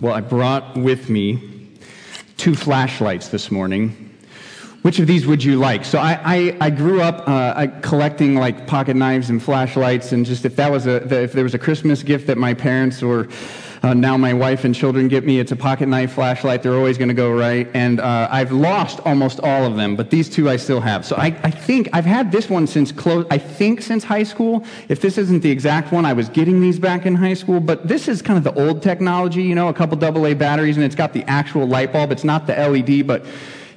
Well, I brought with me two flashlights this morning. Which of these would you like? So I, I, I grew up uh, collecting like pocket knives and flashlights, and just if that was a if there was a Christmas gift that my parents or uh, now my wife and children get me. It's a pocket knife flashlight. They're always going to go right. And uh, I've lost almost all of them, but these two I still have. So I, I think I've had this one since close, I think since high school. If this isn't the exact one, I was getting these back in high school, but this is kind of the old technology, you know, a couple AA batteries and it's got the actual light bulb. It's not the LED, but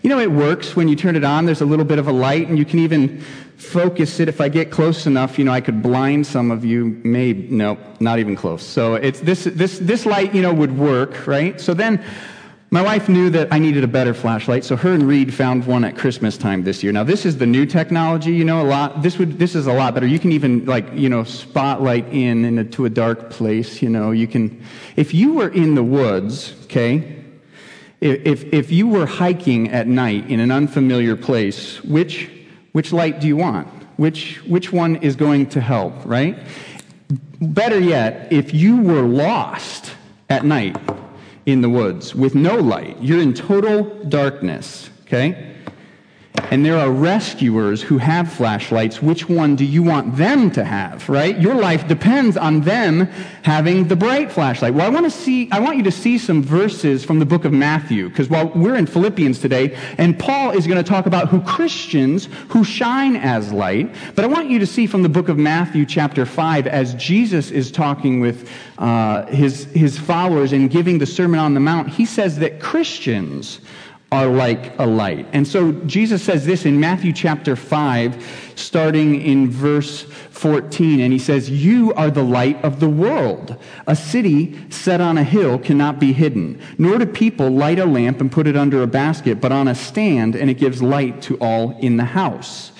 you know, it works when you turn it on. There's a little bit of a light, and you can even focus it. If I get close enough, you know, I could blind some of you. Maybe, no, not even close. So it's this, this, this light, you know, would work, right? So then my wife knew that I needed a better flashlight, so her and Reed found one at Christmas time this year. Now, this is the new technology, you know, a lot, this would, this is a lot better. You can even, like, you know, spotlight in into a dark place, you know, you can, if you were in the woods, okay, if, if you were hiking at night in an unfamiliar place, which, which light do you want? Which, which one is going to help, right? Better yet, if you were lost at night in the woods with no light, you're in total darkness, okay? And there are rescuers who have flashlights. Which one do you want them to have, right? Your life depends on them having the bright flashlight. Well, I want to see, I want you to see some verses from the book of Matthew, because while we're in Philippians today, and Paul is going to talk about who Christians who shine as light, but I want you to see from the book of Matthew chapter 5 as Jesus is talking with uh, his, his followers and giving the Sermon on the Mount, he says that Christians are like a light. And so Jesus says this in Matthew chapter 5, starting in verse 14, and he says, You are the light of the world. A city set on a hill cannot be hidden, nor do people light a lamp and put it under a basket, but on a stand, and it gives light to all in the house.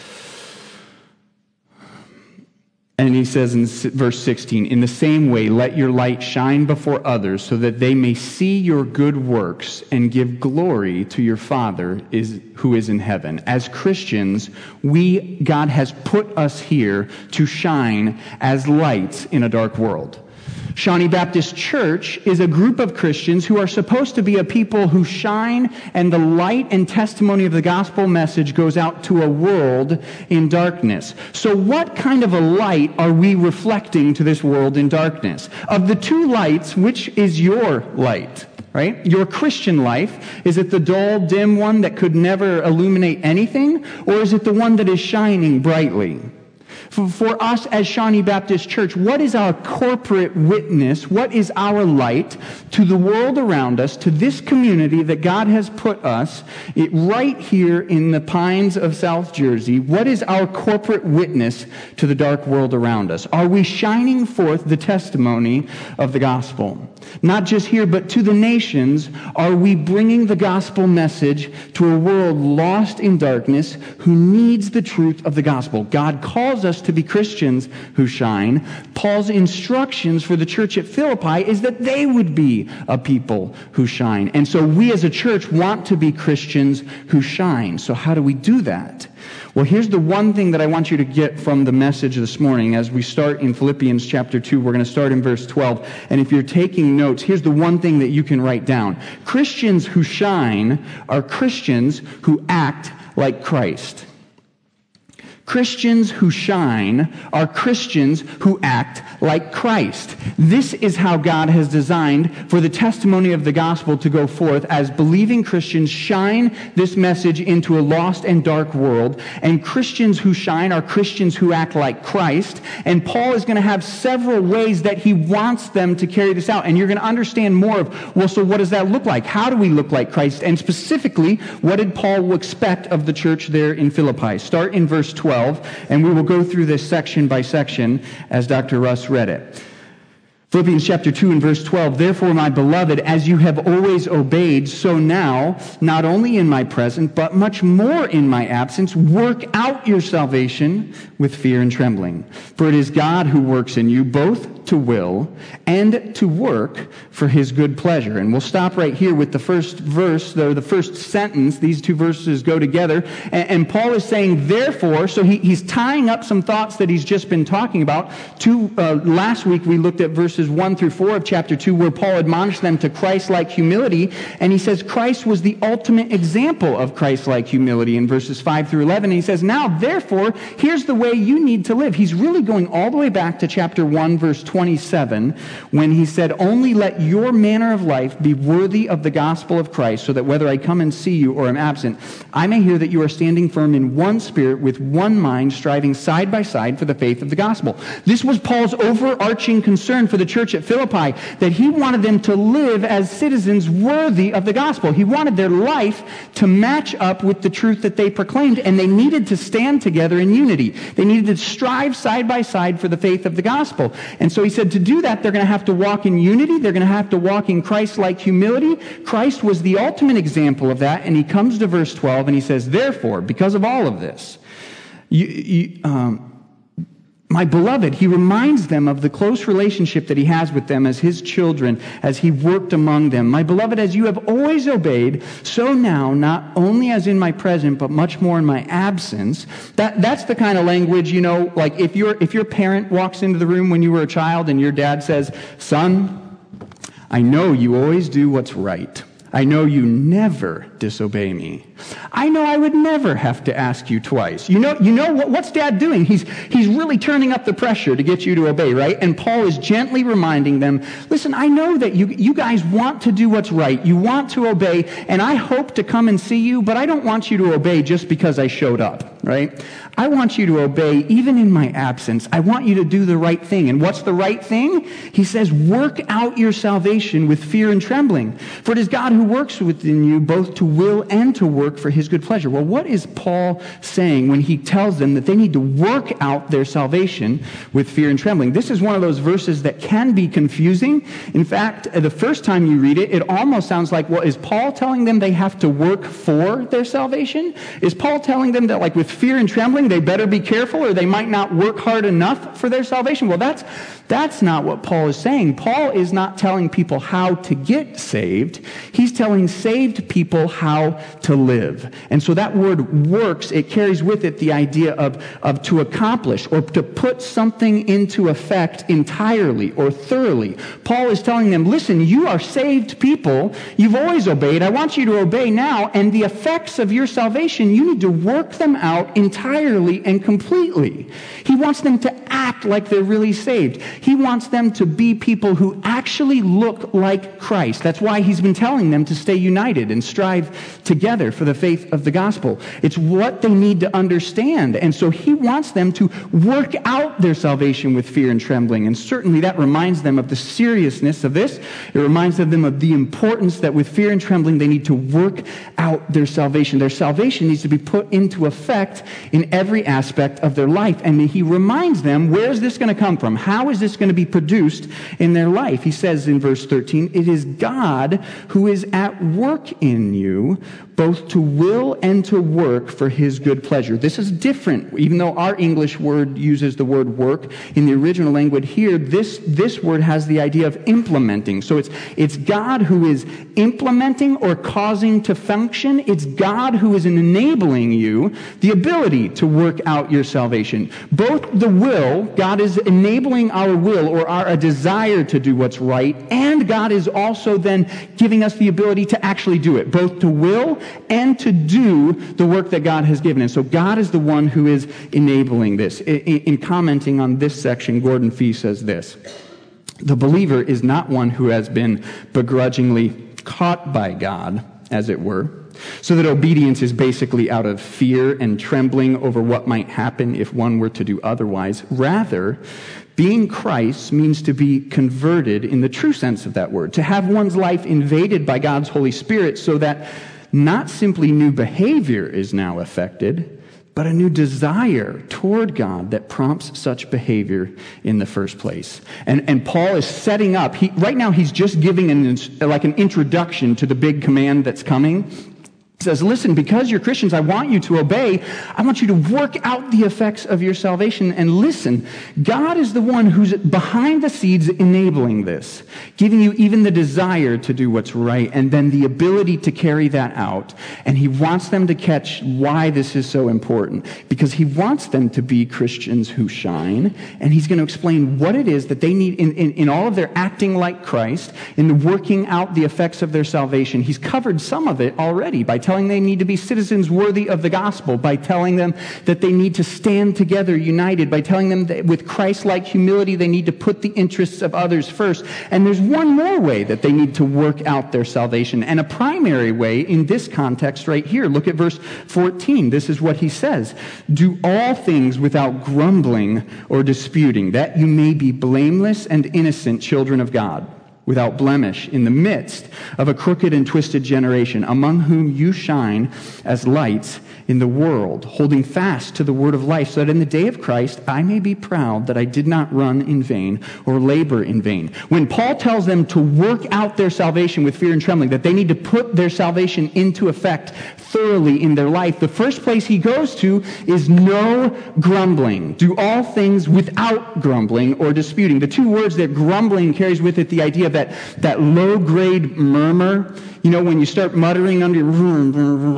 And he says in verse 16, in the same way, let your light shine before others so that they may see your good works and give glory to your Father is, who is in heaven. As Christians, we, God has put us here to shine as lights in a dark world. Shawnee Baptist Church is a group of Christians who are supposed to be a people who shine and the light and testimony of the gospel message goes out to a world in darkness. So what kind of a light are we reflecting to this world in darkness? Of the two lights, which is your light? Right? Your Christian life, is it the dull, dim one that could never illuminate anything? Or is it the one that is shining brightly? For, for us as Shawnee Baptist Church, what is our corporate witness? What is our light to the world around us, to this community that God has put us right here in the pines of South Jersey? What is our corporate witness to the dark world around us? Are we shining forth the testimony of the gospel? Not just here, but to the nations, are we bringing the gospel message to a world lost in darkness who needs the truth of the gospel? God calls us to be Christians who shine. Paul's instructions for the church at Philippi is that they would be a people who shine. And so we as a church want to be Christians who shine. So how do we do that? Well, here's the one thing that I want you to get from the message this morning as we start in Philippians chapter 2. We're going to start in verse 12. And if you're taking notes, here's the one thing that you can write down. Christians who shine are Christians who act like Christ. Christians who shine are Christians who act like Christ. This is how God has designed for the testimony of the gospel to go forth as believing Christians shine this message into a lost and dark world. And Christians who shine are Christians who act like Christ. And Paul is going to have several ways that he wants them to carry this out. And you're going to understand more of, well, so what does that look like? How do we look like Christ? And specifically, what did Paul expect of the church there in Philippi? Start in verse 12. 12, and we will go through this section by section as Dr. Russ read it. Philippians chapter 2 and verse 12, Therefore, my beloved, as you have always obeyed, so now, not only in my present, but much more in my absence, work out your salvation with fear and trembling. For it is God who works in you both to will and to work for his good pleasure. And we'll stop right here with the first verse, or the first sentence. These two verses go together. And, and Paul is saying, therefore, so he, he's tying up some thoughts that he's just been talking about. Two, uh, last week we looked at verses 1 through 4 of chapter 2, where Paul admonished them to Christ like humility. And he says Christ was the ultimate example of Christ like humility in verses 5 through 11. And he says, now, therefore, here's the way you need to live. He's really going all the way back to chapter 1, verse 27, when he said, Only let your manner of life be worthy of the gospel of Christ, so that whether I come and see you or am absent, I may hear that you are standing firm in one spirit with one mind, striving side by side for the faith of the gospel. This was Paul's overarching concern for the church at Philippi, that he wanted them to live as citizens worthy of the gospel. He wanted their life to match up with the truth that they proclaimed, and they needed to stand together in unity. They needed to strive side by side for the faith of the gospel. And so he said to do that, they're going to have to walk in unity. They're going to have to walk in Christ-like humility. Christ was the ultimate example of that. And he comes to verse 12 and he says, therefore, because of all of this, you, you, um, my beloved, he reminds them of the close relationship that he has with them as his children, as he worked among them. My beloved, as you have always obeyed, so now, not only as in my present, but much more in my absence. That, that's the kind of language, you know, like if your, if your parent walks into the room when you were a child and your dad says, son, I know you always do what's right. I know you never disobey me. I know I would never have to ask you twice. You know, you know what, what's dad doing? He's, he's really turning up the pressure to get you to obey, right? And Paul is gently reminding them, listen, I know that you, you guys want to do what's right. You want to obey, and I hope to come and see you, but I don't want you to obey just because I showed up, right? I want you to obey even in my absence. I want you to do the right thing. And what's the right thing? He says, work out your salvation with fear and trembling. For it is God who works within you both to will and to work for his good pleasure. Well, what is Paul saying when he tells them that they need to work out their salvation with fear and trembling? This is one of those verses that can be confusing. In fact, the first time you read it, it almost sounds like, well, is Paul telling them they have to work for their salvation? Is Paul telling them that, like, with fear and trembling, they better be careful or they might not work hard enough for their salvation? Well, that's, that's not what Paul is saying. Paul is not telling people how to get saved. He's telling saved people how to live. And so that word works, it carries with it the idea of, of to accomplish or to put something into effect entirely or thoroughly. Paul is telling them, listen, you are saved people. You've always obeyed. I want you to obey now. And the effects of your salvation, you need to work them out entirely and completely. He wants them to act like they're really saved. He wants them to be people who actually look like Christ. That's why he's been telling them to stay united and strive together for the faith of the gospel. It's what they need to understand. And so he wants them to work out their salvation with fear and trembling. And certainly that reminds them of the seriousness of this. It reminds them of the importance that with fear and trembling they need to work out their salvation. Their salvation needs to be put into effect in every aspect of their life. And he reminds them, where's this going to come from? How is this going to be produced in their life? He says in verse 13, it is God who is at work in you, both to will and to work for his good pleasure. This is different. Even though our English word uses the word work, in the original language here, this, this word has the idea of implementing. So it's, it's God who is implementing or causing to function. It's God who is enabling you the ability to work out your salvation. Both the will, God is enabling our will or our desire to do what's right, and God is also then giving us the ability to actually do it, both to will and to do the work that God has given. And so God is the one who is enabling this. In, in commenting on this section, Gordon Fee says this. The believer is not one who has been begrudgingly caught by God, as it were, so that obedience is basically out of fear and trembling over what might happen if one were to do otherwise. Rather, being Christ means to be converted in the true sense of that word, to have one's life invaded by God's Holy Spirit so that not simply new behavior is now affected, but a new desire toward God that prompts such behavior in the first place. And, and Paul is setting up, he, right now he's just giving an, like an introduction to the big command that's coming. Says, Listen, because you're Christians, I want you to obey. I want you to work out the effects of your salvation. And listen, God is the one who's behind the scenes enabling this, giving you even the desire to do what's right, and then the ability to carry that out. And He wants them to catch why this is so important, because He wants them to be Christians who shine. And He's going to explain what it is that they need in, in, in all of their acting like Christ, in working out the effects of their salvation. He's covered some of it already by telling telling they need to be citizens worthy of the gospel, by telling them that they need to stand together united, by telling them that with Christ like humility they need to put the interests of others first. And there's one more way that they need to work out their salvation, and a primary way in this context right here. Look at verse 14. This is what he says Do all things without grumbling or disputing, that you may be blameless and innocent children of God without blemish in the midst of a crooked and twisted generation, among whom you shine as lights in the world, holding fast to the word of life, so that in the day of Christ I may be proud that I did not run in vain or labor in vain. When Paul tells them to work out their salvation with fear and trembling, that they need to put their salvation into effect thoroughly in their life, the first place he goes to is no grumbling. Do all things without grumbling or disputing. The two words that grumbling carries with it the idea that, that low grade murmur you know, when you start muttering under,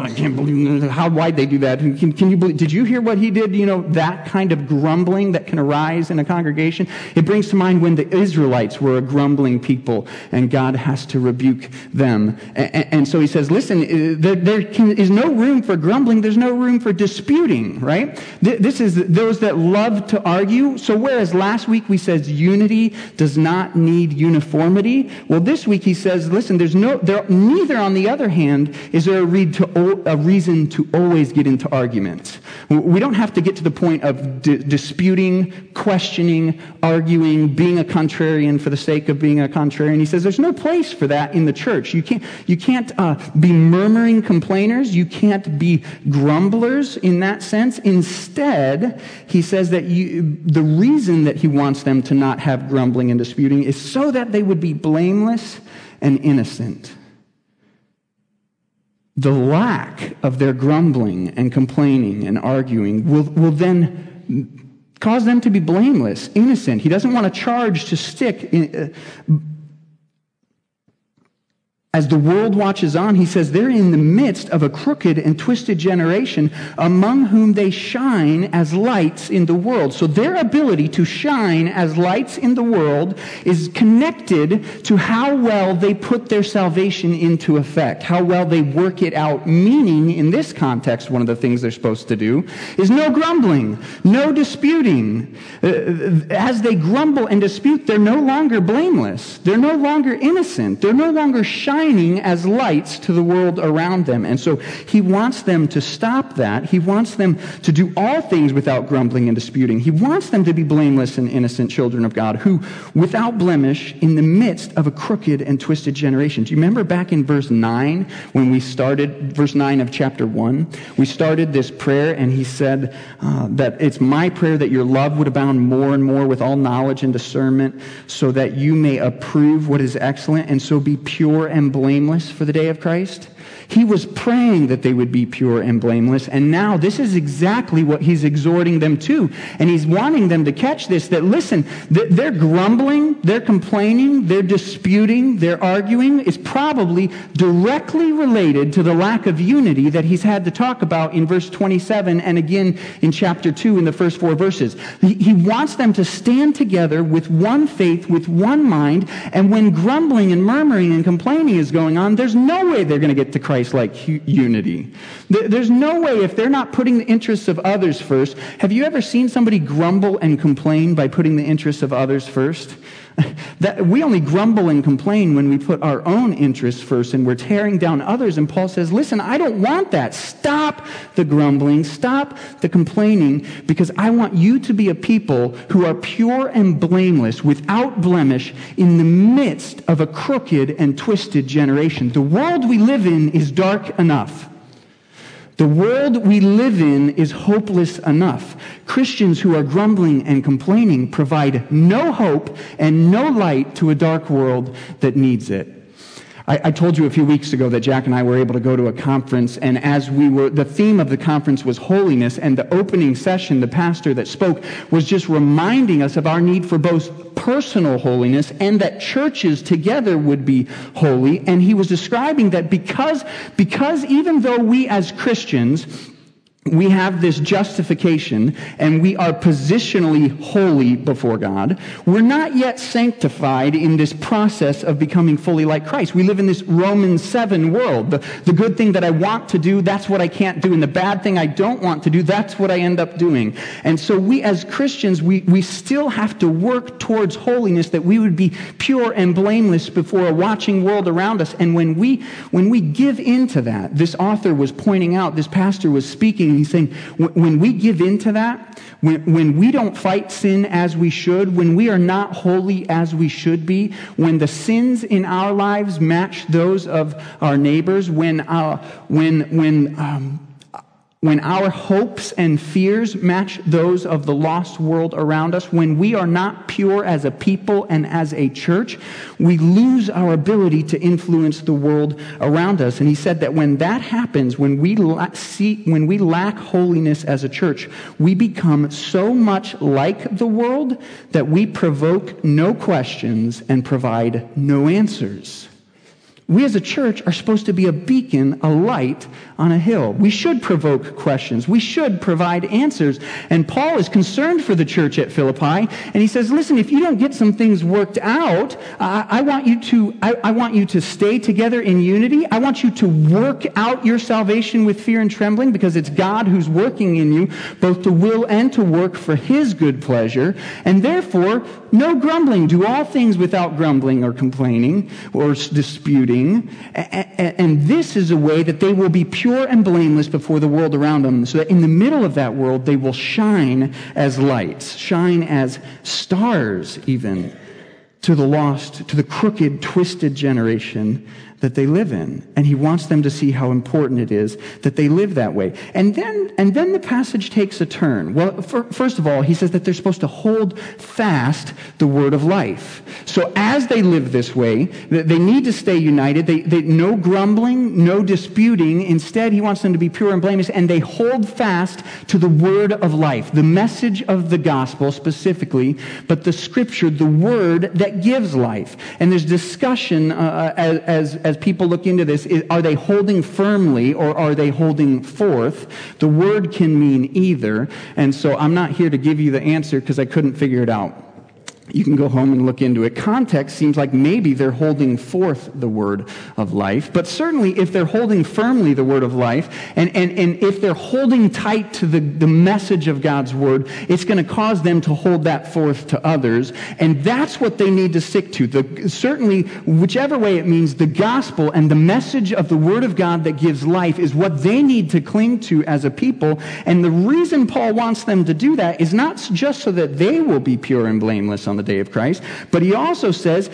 I can't believe how wide they do that. Can, can you believe, did you hear what he did? You know, that kind of grumbling that can arise in a congregation. It brings to mind when the Israelites were a grumbling people and God has to rebuke them. And, and so he says, listen, uh, there, can, is no room for grumbling. There's no room for disputing, right? This is those that love to argue. So whereas last week we said unity does not need uniformity, well, this week he says, listen, there's no, there neither, on the other hand, is there a, to, reason to always get into arguments. We don't have to get to the point of di- disputing, questioning, arguing, being a contrarian for the sake of being a contrarian. He says there's no place for that in the church. You can't, you can't uh, be murmuring complainers. You can't be grumblers in that sense. Instead, he says that you, the reason that he wants them to not have grumbling and disputing is so that they would be blameless and innocent the lack of their grumbling and complaining and arguing will, will then cause them to be blameless, innocent. He doesn't want a charge to stick in, uh, as the world watches on, he says they're in the midst of a crooked and twisted generation among whom they shine as lights in the world. So their ability to shine as lights in the world is connected to how well they put their salvation into effect, how well they work it out. Meaning, in this context, one of the things they're supposed to do is no grumbling, no disputing. Uh, as they grumble and dispute, they're no longer blameless. They're no longer innocent. They're no longer shining shining as lights to the world around them. And so he wants them to stop that. He wants them to do all things without grumbling and disputing. He wants them to be blameless and innocent children of God who, without blemish, in the midst of a crooked and twisted generation. Do you remember back in verse 9 when we started, verse 9 of chapter 1? We started this prayer and he said uh, that it's my prayer that your love would abound more and more with all knowledge and discernment so that you may approve what is excellent and so be pure and blameless for the day of Christ? He was praying that they would be pure and blameless. And now this is exactly what he's exhorting them to. And he's wanting them to catch this that listen, they're grumbling, they're complaining, they're disputing, they're arguing is probably directly related to the lack of unity that he's had to talk about in verse 27 and again in chapter 2 in the first four verses. He wants them to stand together with one faith, with one mind. And when grumbling and murmuring and complaining is going on, there's no way they're going to get to Christ Christ like unity. There's no way, if they're not putting the interests of others first, have you ever seen somebody grumble and complain by putting the interests of others first? that we only grumble and complain when we put our own interests first and we're tearing down others. And Paul says, listen, I don't want that. Stop the grumbling. Stop the complaining because I want you to be a people who are pure and blameless without blemish in the midst of a crooked and twisted generation. The world we live in is dark enough. The world we live in is hopeless enough. Christians who are grumbling and complaining provide no hope and no light to a dark world that needs it. I, I, told you a few weeks ago that Jack and I were able to go to a conference, and as we were, the theme of the conference was holiness, and the opening session, the pastor that spoke was just reminding us of our need for both personal holiness and that churches together would be holy. And he was describing that because, because even though we as Christians we have this justification and we are positionally holy before God. We're not yet sanctified in this process of becoming fully like Christ. We live in this Romans 7 world. The, the good thing that I want to do, that's what I can't do. And the bad thing I don't want to do, that's what I end up doing. And so we as Christians, we, we still have to work towards holiness that we would be pure and blameless before a watching world around us. And when we, when we give into that, this author was pointing out, this pastor was speaking he's saying, when we give in to that, when, when we don't fight sin as we should, when we are not holy as we should be, when the sins in our lives match those of our neighbors, when, our, when, when um, when our hopes and fears match those of the lost world around us, when we are not pure as a people and as a church, we lose our ability to influence the world around us. And he said that when that happens, when we, la- see, when we lack holiness as a church, we become so much like the world that we provoke no questions and provide no answers. We as a church are supposed to be a beacon, a light on a hill. We should provoke questions. We should provide answers. And Paul is concerned for the church at Philippi. And he says, listen, if you don't get some things worked out, uh, I, want you to, I, I want you to stay together in unity. I want you to work out your salvation with fear and trembling because it's God who's working in you, both to will and to work for his good pleasure. And therefore, no grumbling. Do all things without grumbling or complaining or disputing. And this is a way that they will be pure and blameless before the world around them, so that in the middle of that world they will shine as lights, shine as stars, even to the lost, to the crooked, twisted generation that they live in. And he wants them to see how important it is that they live that way. And then, and then the passage takes a turn. Well, for, first of all, he says that they're supposed to hold fast the word of life. So as they live this way, they need to stay united. They, they, no grumbling, no disputing. Instead, he wants them to be pure and blameless, and they hold fast to the word of life, the message of the gospel specifically, but the scripture, the word that gives life. And there's discussion uh, as, as, as people look into this, are they holding firmly or are they holding forth? The word can mean either. And so I'm not here to give you the answer because I couldn't figure it out. You can go home and look into it. Context seems like maybe they're holding forth the word of life, but certainly if they're holding firmly the word of life, and, and, and if they're holding tight to the, the message of God's word, it's going to cause them to hold that forth to others. And that's what they need to stick to. The, certainly, whichever way it means, the gospel and the message of the word of God that gives life is what they need to cling to as a people. And the reason Paul wants them to do that is not just so that they will be pure and blameless on the day of Christ. But he also says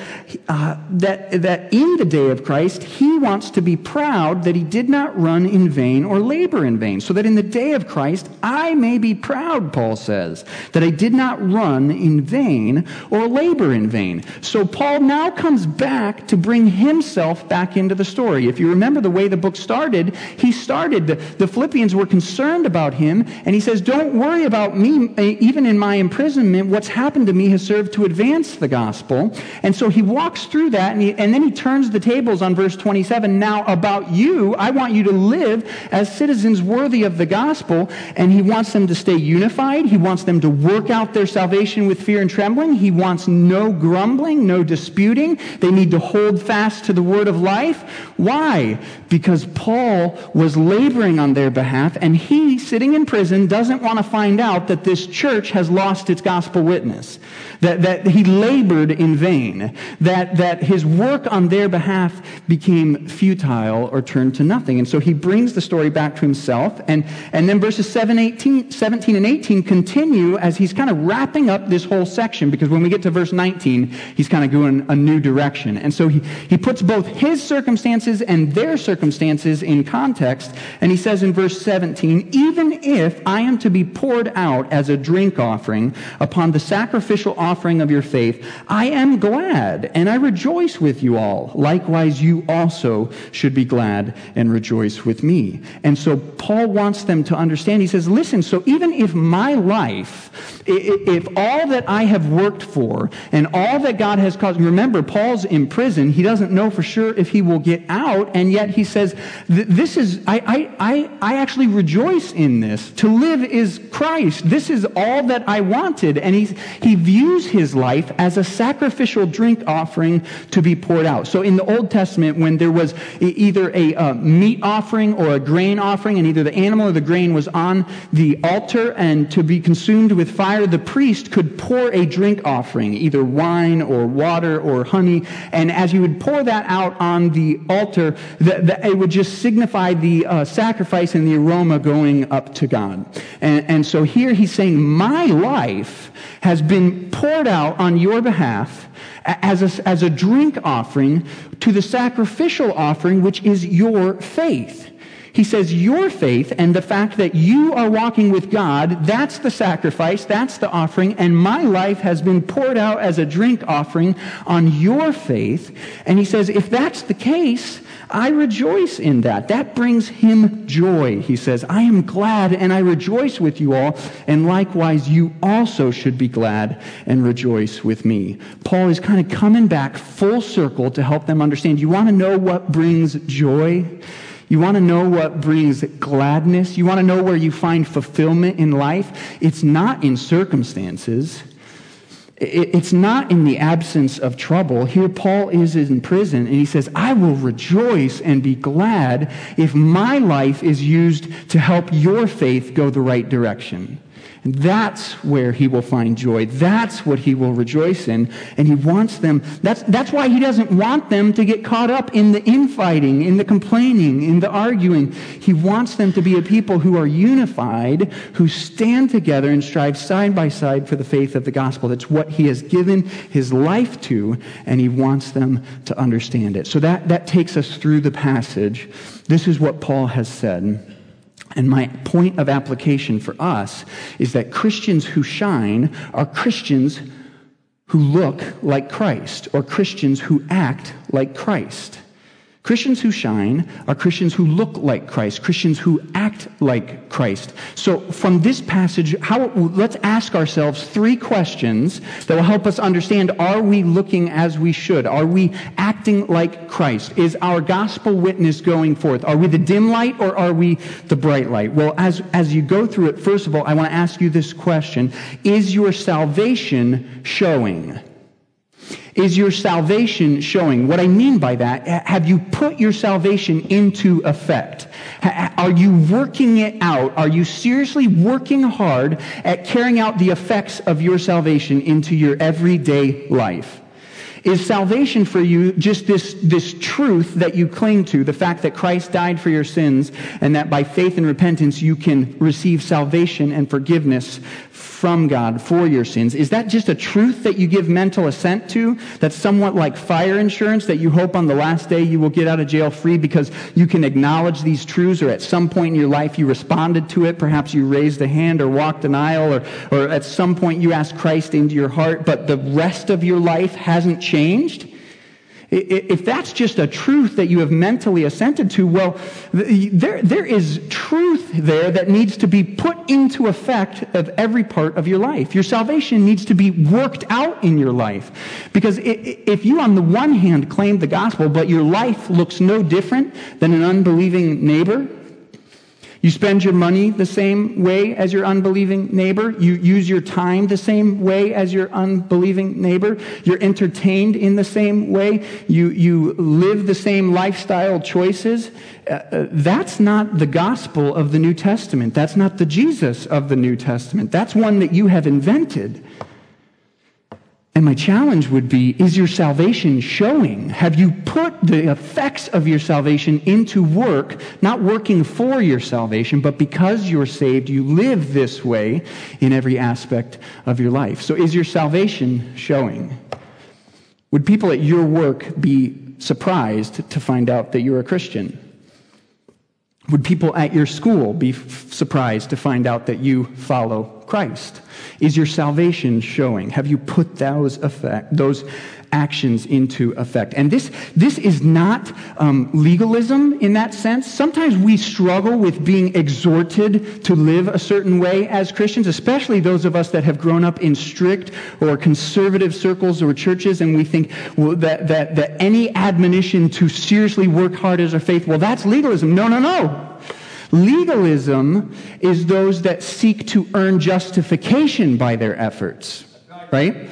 uh, that, that in the day of Christ, he wants to be proud that he did not run in vain or labor in vain. So that in the day of Christ, I may be proud, Paul says, that I did not run in vain or labor in vain. So Paul now comes back to bring himself back into the story. If you remember the way the book started, he started, the, the Philippians were concerned about him, and he says, Don't worry about me, even in my imprisonment. What's happened to me has served to advance the gospel. And so he walks through that and, he, and then he turns the tables on verse 27. Now, about you, I want you to live as citizens worthy of the gospel. And he wants them to stay unified. He wants them to work out their salvation with fear and trembling. He wants no grumbling, no disputing. They need to hold fast to the word of life. Why? Because Paul was laboring on their behalf, and he, sitting in prison, doesn't want to find out that this church has lost its gospel witness that, that he labored in vain, that, that his work on their behalf became futile or turned to nothing. And so he brings the story back to himself. And, and then verses 7, 18, 17 and 18 continue as he's kind of wrapping up this whole section, because when we get to verse 19, he's kind of going a new direction. And so he, he puts both his circumstances and their circumstances in context. And he says in verse 17, even if I am to be poured out as a drink offering upon the sacrificial offering offering of your faith, I am glad and I rejoice with you all. Likewise, you also should be glad and rejoice with me. And so Paul wants them to understand. He says, listen, so even if my life, if all that I have worked for and all that God has caused, remember, Paul's in prison. He doesn't know for sure if he will get out. And yet he says, this is, I, I, I, I actually rejoice in this. To live is Christ. This is all that I wanted. And he, he views his life as a sacrificial drink offering to be poured out. So in the Old Testament, when there was either a uh, meat offering or a grain offering, and either the animal or the grain was on the altar and to be consumed with fire, the priest could pour a drink offering, either wine or water or honey. And as you would pour that out on the altar, the, the, it would just signify the uh, sacrifice and the aroma going up to God. And, and so here he's saying, My life has been poured out on your behalf as a, as a drink offering to the sacrificial offering, which is your faith. He says, Your faith and the fact that you are walking with God, that's the sacrifice, that's the offering, and my life has been poured out as a drink offering on your faith. And he says, If that's the case, I rejoice in that. That brings him joy. He says, I am glad and I rejoice with you all, and likewise you also should be glad and rejoice with me. Paul is kind of coming back full circle to help them understand. You want to know what brings joy? You want to know what brings gladness? You want to know where you find fulfillment in life? It's not in circumstances. It's not in the absence of trouble. Here, Paul is in prison, and he says, I will rejoice and be glad if my life is used to help your faith go the right direction. And that's where he will find joy. That's what he will rejoice in. And he wants them, that's, that's why he doesn't want them to get caught up in the infighting, in the complaining, in the arguing. He wants them to be a people who are unified, who stand together and strive side by side for the faith of the gospel. That's what he has given his life to, and he wants them to understand it. So that, that takes us through the passage. This is what Paul has said. And my point of application for us is that Christians who shine are Christians who look like Christ or Christians who act like Christ. Christians who shine are Christians who look like Christ, Christians who act like Christ. So from this passage, how, let's ask ourselves three questions that will help us understand, are we looking as we should? Are we acting like Christ? Is our gospel witness going forth? Are we the dim light or are we the bright light? Well, as, as you go through it, first of all, I want to ask you this question. Is your salvation showing? Is your salvation showing? What I mean by that, have you put your salvation into effect? Are you working it out? Are you seriously working hard at carrying out the effects of your salvation into your everyday life? Is salvation for you just this, this truth that you cling to, the fact that Christ died for your sins, and that by faith and repentance you can receive salvation and forgiveness from God for your sins. Is that just a truth that you give mental assent to? That's somewhat like fire insurance that you hope on the last day you will get out of jail free because you can acknowledge these truths or at some point in your life you responded to it. Perhaps you raised a hand or walked an aisle or, or at some point you asked Christ into your heart, but the rest of your life hasn't changed? If that's just a truth that you have mentally assented to, well, there, there is truth there that needs to be put into effect of every part of your life. Your salvation needs to be worked out in your life. Because if you, on the one hand, claim the gospel, but your life looks no different than an unbelieving neighbor, you spend your money the same way as your unbelieving neighbor. You use your time the same way as your unbelieving neighbor. You're entertained in the same way. You, you live the same lifestyle choices. Uh, uh that's not the gospel of the New Testament. That's not the Jesus of the New Testament. That's one that you have invented. And my challenge would be is your salvation showing? Have you put the effects of your salvation into work, not working for your salvation, but because you're saved, you live this way in every aspect of your life? So is your salvation showing? Would people at your work be surprised to find out that you're a Christian? Would people at your school be f- surprised to find out that you follow Christ? Is your salvation showing? Have you put those effect, those actions into effect. And this, this is not um, legalism in that sense. Sometimes we struggle with being exhorted to live a certain way as Christians, especially those of us that have grown up in strict or conservative circles or churches, and we think well, that, that, that any admonition to seriously work hard as a faith, well, that's legalism. No, no, no. Legalism is those that seek to earn justification by their efforts, right?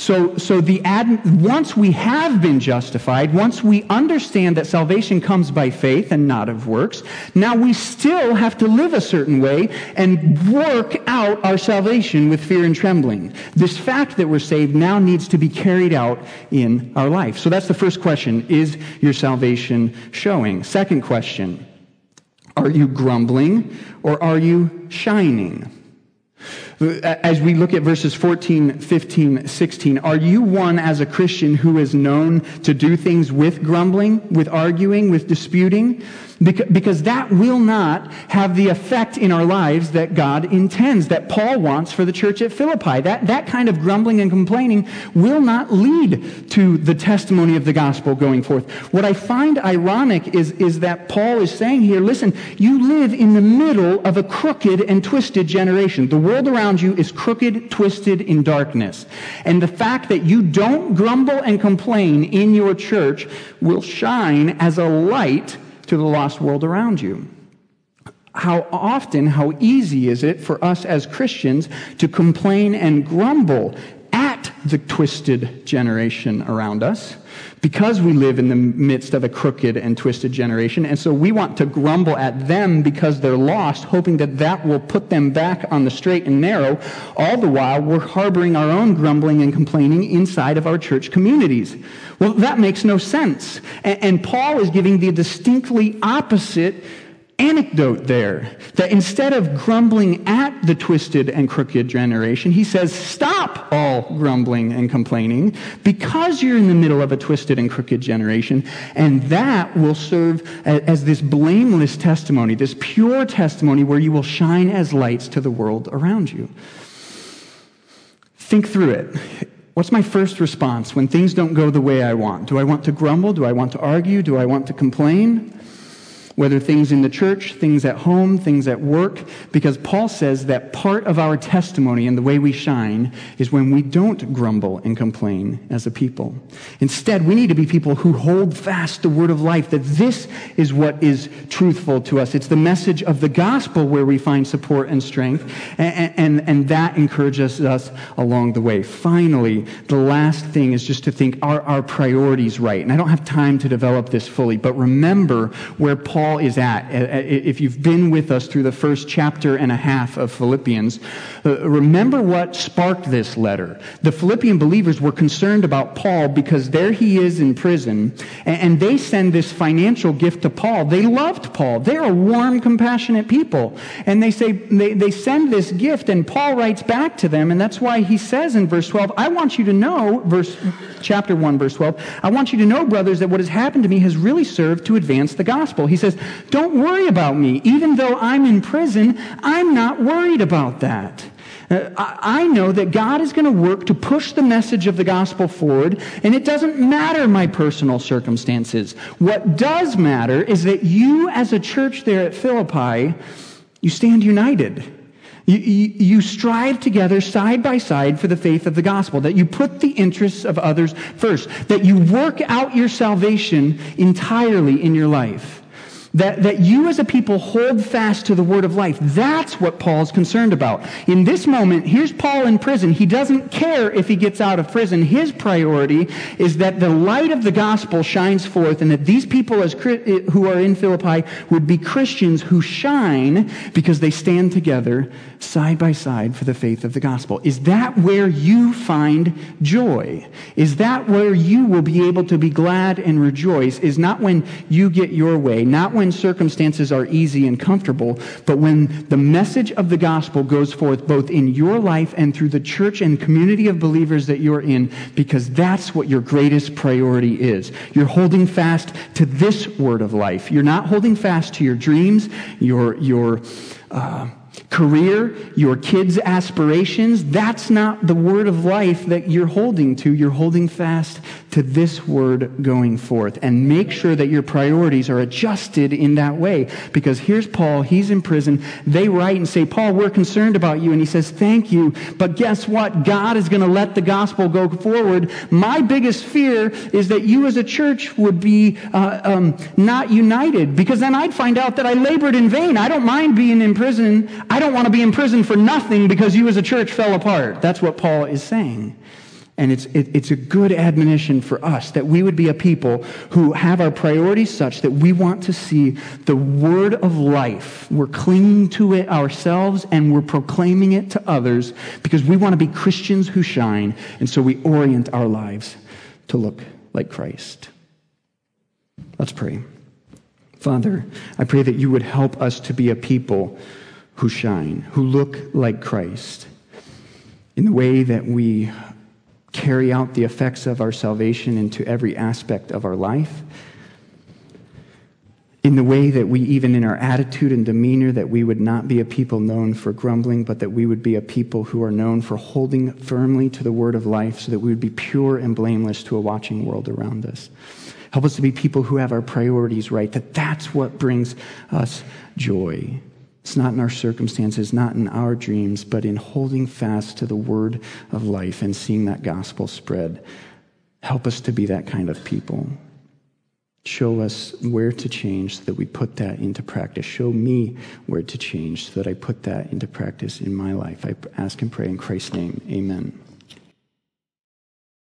So, so the ad, once we have been justified, once we understand that salvation comes by faith and not of works, now we still have to live a certain way and work out our salvation with fear and trembling. This fact that we're saved now needs to be carried out in our life. So that's the first question. Is your salvation showing? Second question. Are you grumbling or are you shining? As we look at verses 14, 15, 16, are you one as a Christian who is known to do things with grumbling, with arguing, with disputing? Because that will not have the effect in our lives that God intends, that Paul wants for the church at Philippi. That, that kind of grumbling and complaining will not lead to the testimony of the gospel going forth. What I find ironic is, is that Paul is saying here, listen, you live in the middle of a crooked and twisted generation. The world around you is crooked, twisted, in darkness. And the fact that you don't grumble and complain in your church will shine as a light to the lost world around you. How often, how easy is it for us as Christians to complain and grumble at the twisted generation around us? Because we live in the midst of a crooked and twisted generation. And so we want to grumble at them because they're lost, hoping that that will put them back on the straight and narrow. All the while, we're harboring our own grumbling and complaining inside of our church communities. Well, that makes no sense. And, and Paul is giving the distinctly opposite anecdote there that instead of grumbling at the twisted and crooked generation, he says, Stop all grumbling and complaining because you're in the middle of a twisted and crooked generation. And that will serve as this blameless testimony, this pure testimony where you will shine as lights to the world around you. Think through it. What's my first response when things don't go the way I want? Do I want to grumble? Do I want to argue? Do I want to complain? Whether things in the church, things at home, things at work, because Paul says that part of our testimony and the way we shine is when we don't grumble and complain as a people. Instead, we need to be people who hold fast the word of life, that this is what is truthful to us. It's the message of the gospel where we find support and strength, and, and, and that encourages us along the way. Finally, the last thing is just to think, are our priorities right? And I don't have time to develop this fully, but remember where Paul Paul is at. If you've been with us through the first chapter and a half of Philippians, uh, remember what sparked this letter. The Philippian believers were concerned about Paul because there he is in prison, and they send this financial gift to Paul. They loved Paul. They're warm, compassionate people. And they say, they, they send this gift, and Paul writes back to them, and that's why he says in verse 12, I want you to know, verse, chapter 1, verse 12, I want you to know, brothers, that what has happened to me has really served to advance the gospel. He says, don't worry about me. Even though I'm in prison, I'm not worried about that. Uh, I know that God is going to work to push the message of the gospel forward, and it doesn't matter my personal circumstances. What does matter is that you, as a church there at Philippi, you stand united. You, you, you, strive together side by side for the faith of the gospel, that you put the interests of others first, that you work out your salvation entirely in your life. That, that you as a people hold fast to the word of life. That's what Paul's concerned about. In this moment, here's Paul in prison. He doesn't care if he gets out of prison. His priority is that the light of the gospel shines forth and that these people as, eh, who are in Philippi would be Christians who shine because they stand together side by side for the faith of the gospel. Is that where you find joy? Is that where you will be able to be glad and rejoice? Is not when you get your way, not when circumstances are easy and comfortable, but when the message of the gospel goes forth both in your life and through the church and community of believers that you're in, because that's what your greatest priority is. You're holding fast to this word of life. You're not holding fast to your dreams, your, your, uh, career, your kids' aspirations, that's not the word of life that you're holding to. You're holding fast to this word going forth. And make sure that your priorities are adjusted in that way. Because here's Paul, he's in prison. They write and say, Paul, we're concerned about you. And he says, Thank you. But guess what? God is going to let the gospel go forward. My biggest fear is that you as a church would be uh, um, not united because then I'd find out that I labored in vain. I don't mind being in prison. I don't want to be in prison for nothing because you as a church fell apart. That's what Paul is saying. And it's, it, it's a good admonition for us that we would be a people who have our priorities such that we want to see the word of life. We're clinging to it ourselves and we're proclaiming it to others because we want to be Christians who shine. And so we orient our lives to look like Christ. Let's pray. Father, I pray that you would help us to be a people who shine, who look like Christ in the way that we carry out the effects of our salvation into every aspect of our life in the way that we even in our attitude and demeanor that we would not be a people known for grumbling but that we would be a people who are known for holding firmly to the word of life so that we would be pure and blameless to a watching world around us. Help us to be people who have our priorities right that that's what brings us joy it's not in our circumstances, not in our dreams, but in holding fast to the word of life and seeing that gospel spread. Help us to be that kind of people. Show us where to change so that we put that into practice. Show me where to change so that I put that into practice in my life. I ask and pray in Christ's name. Amen.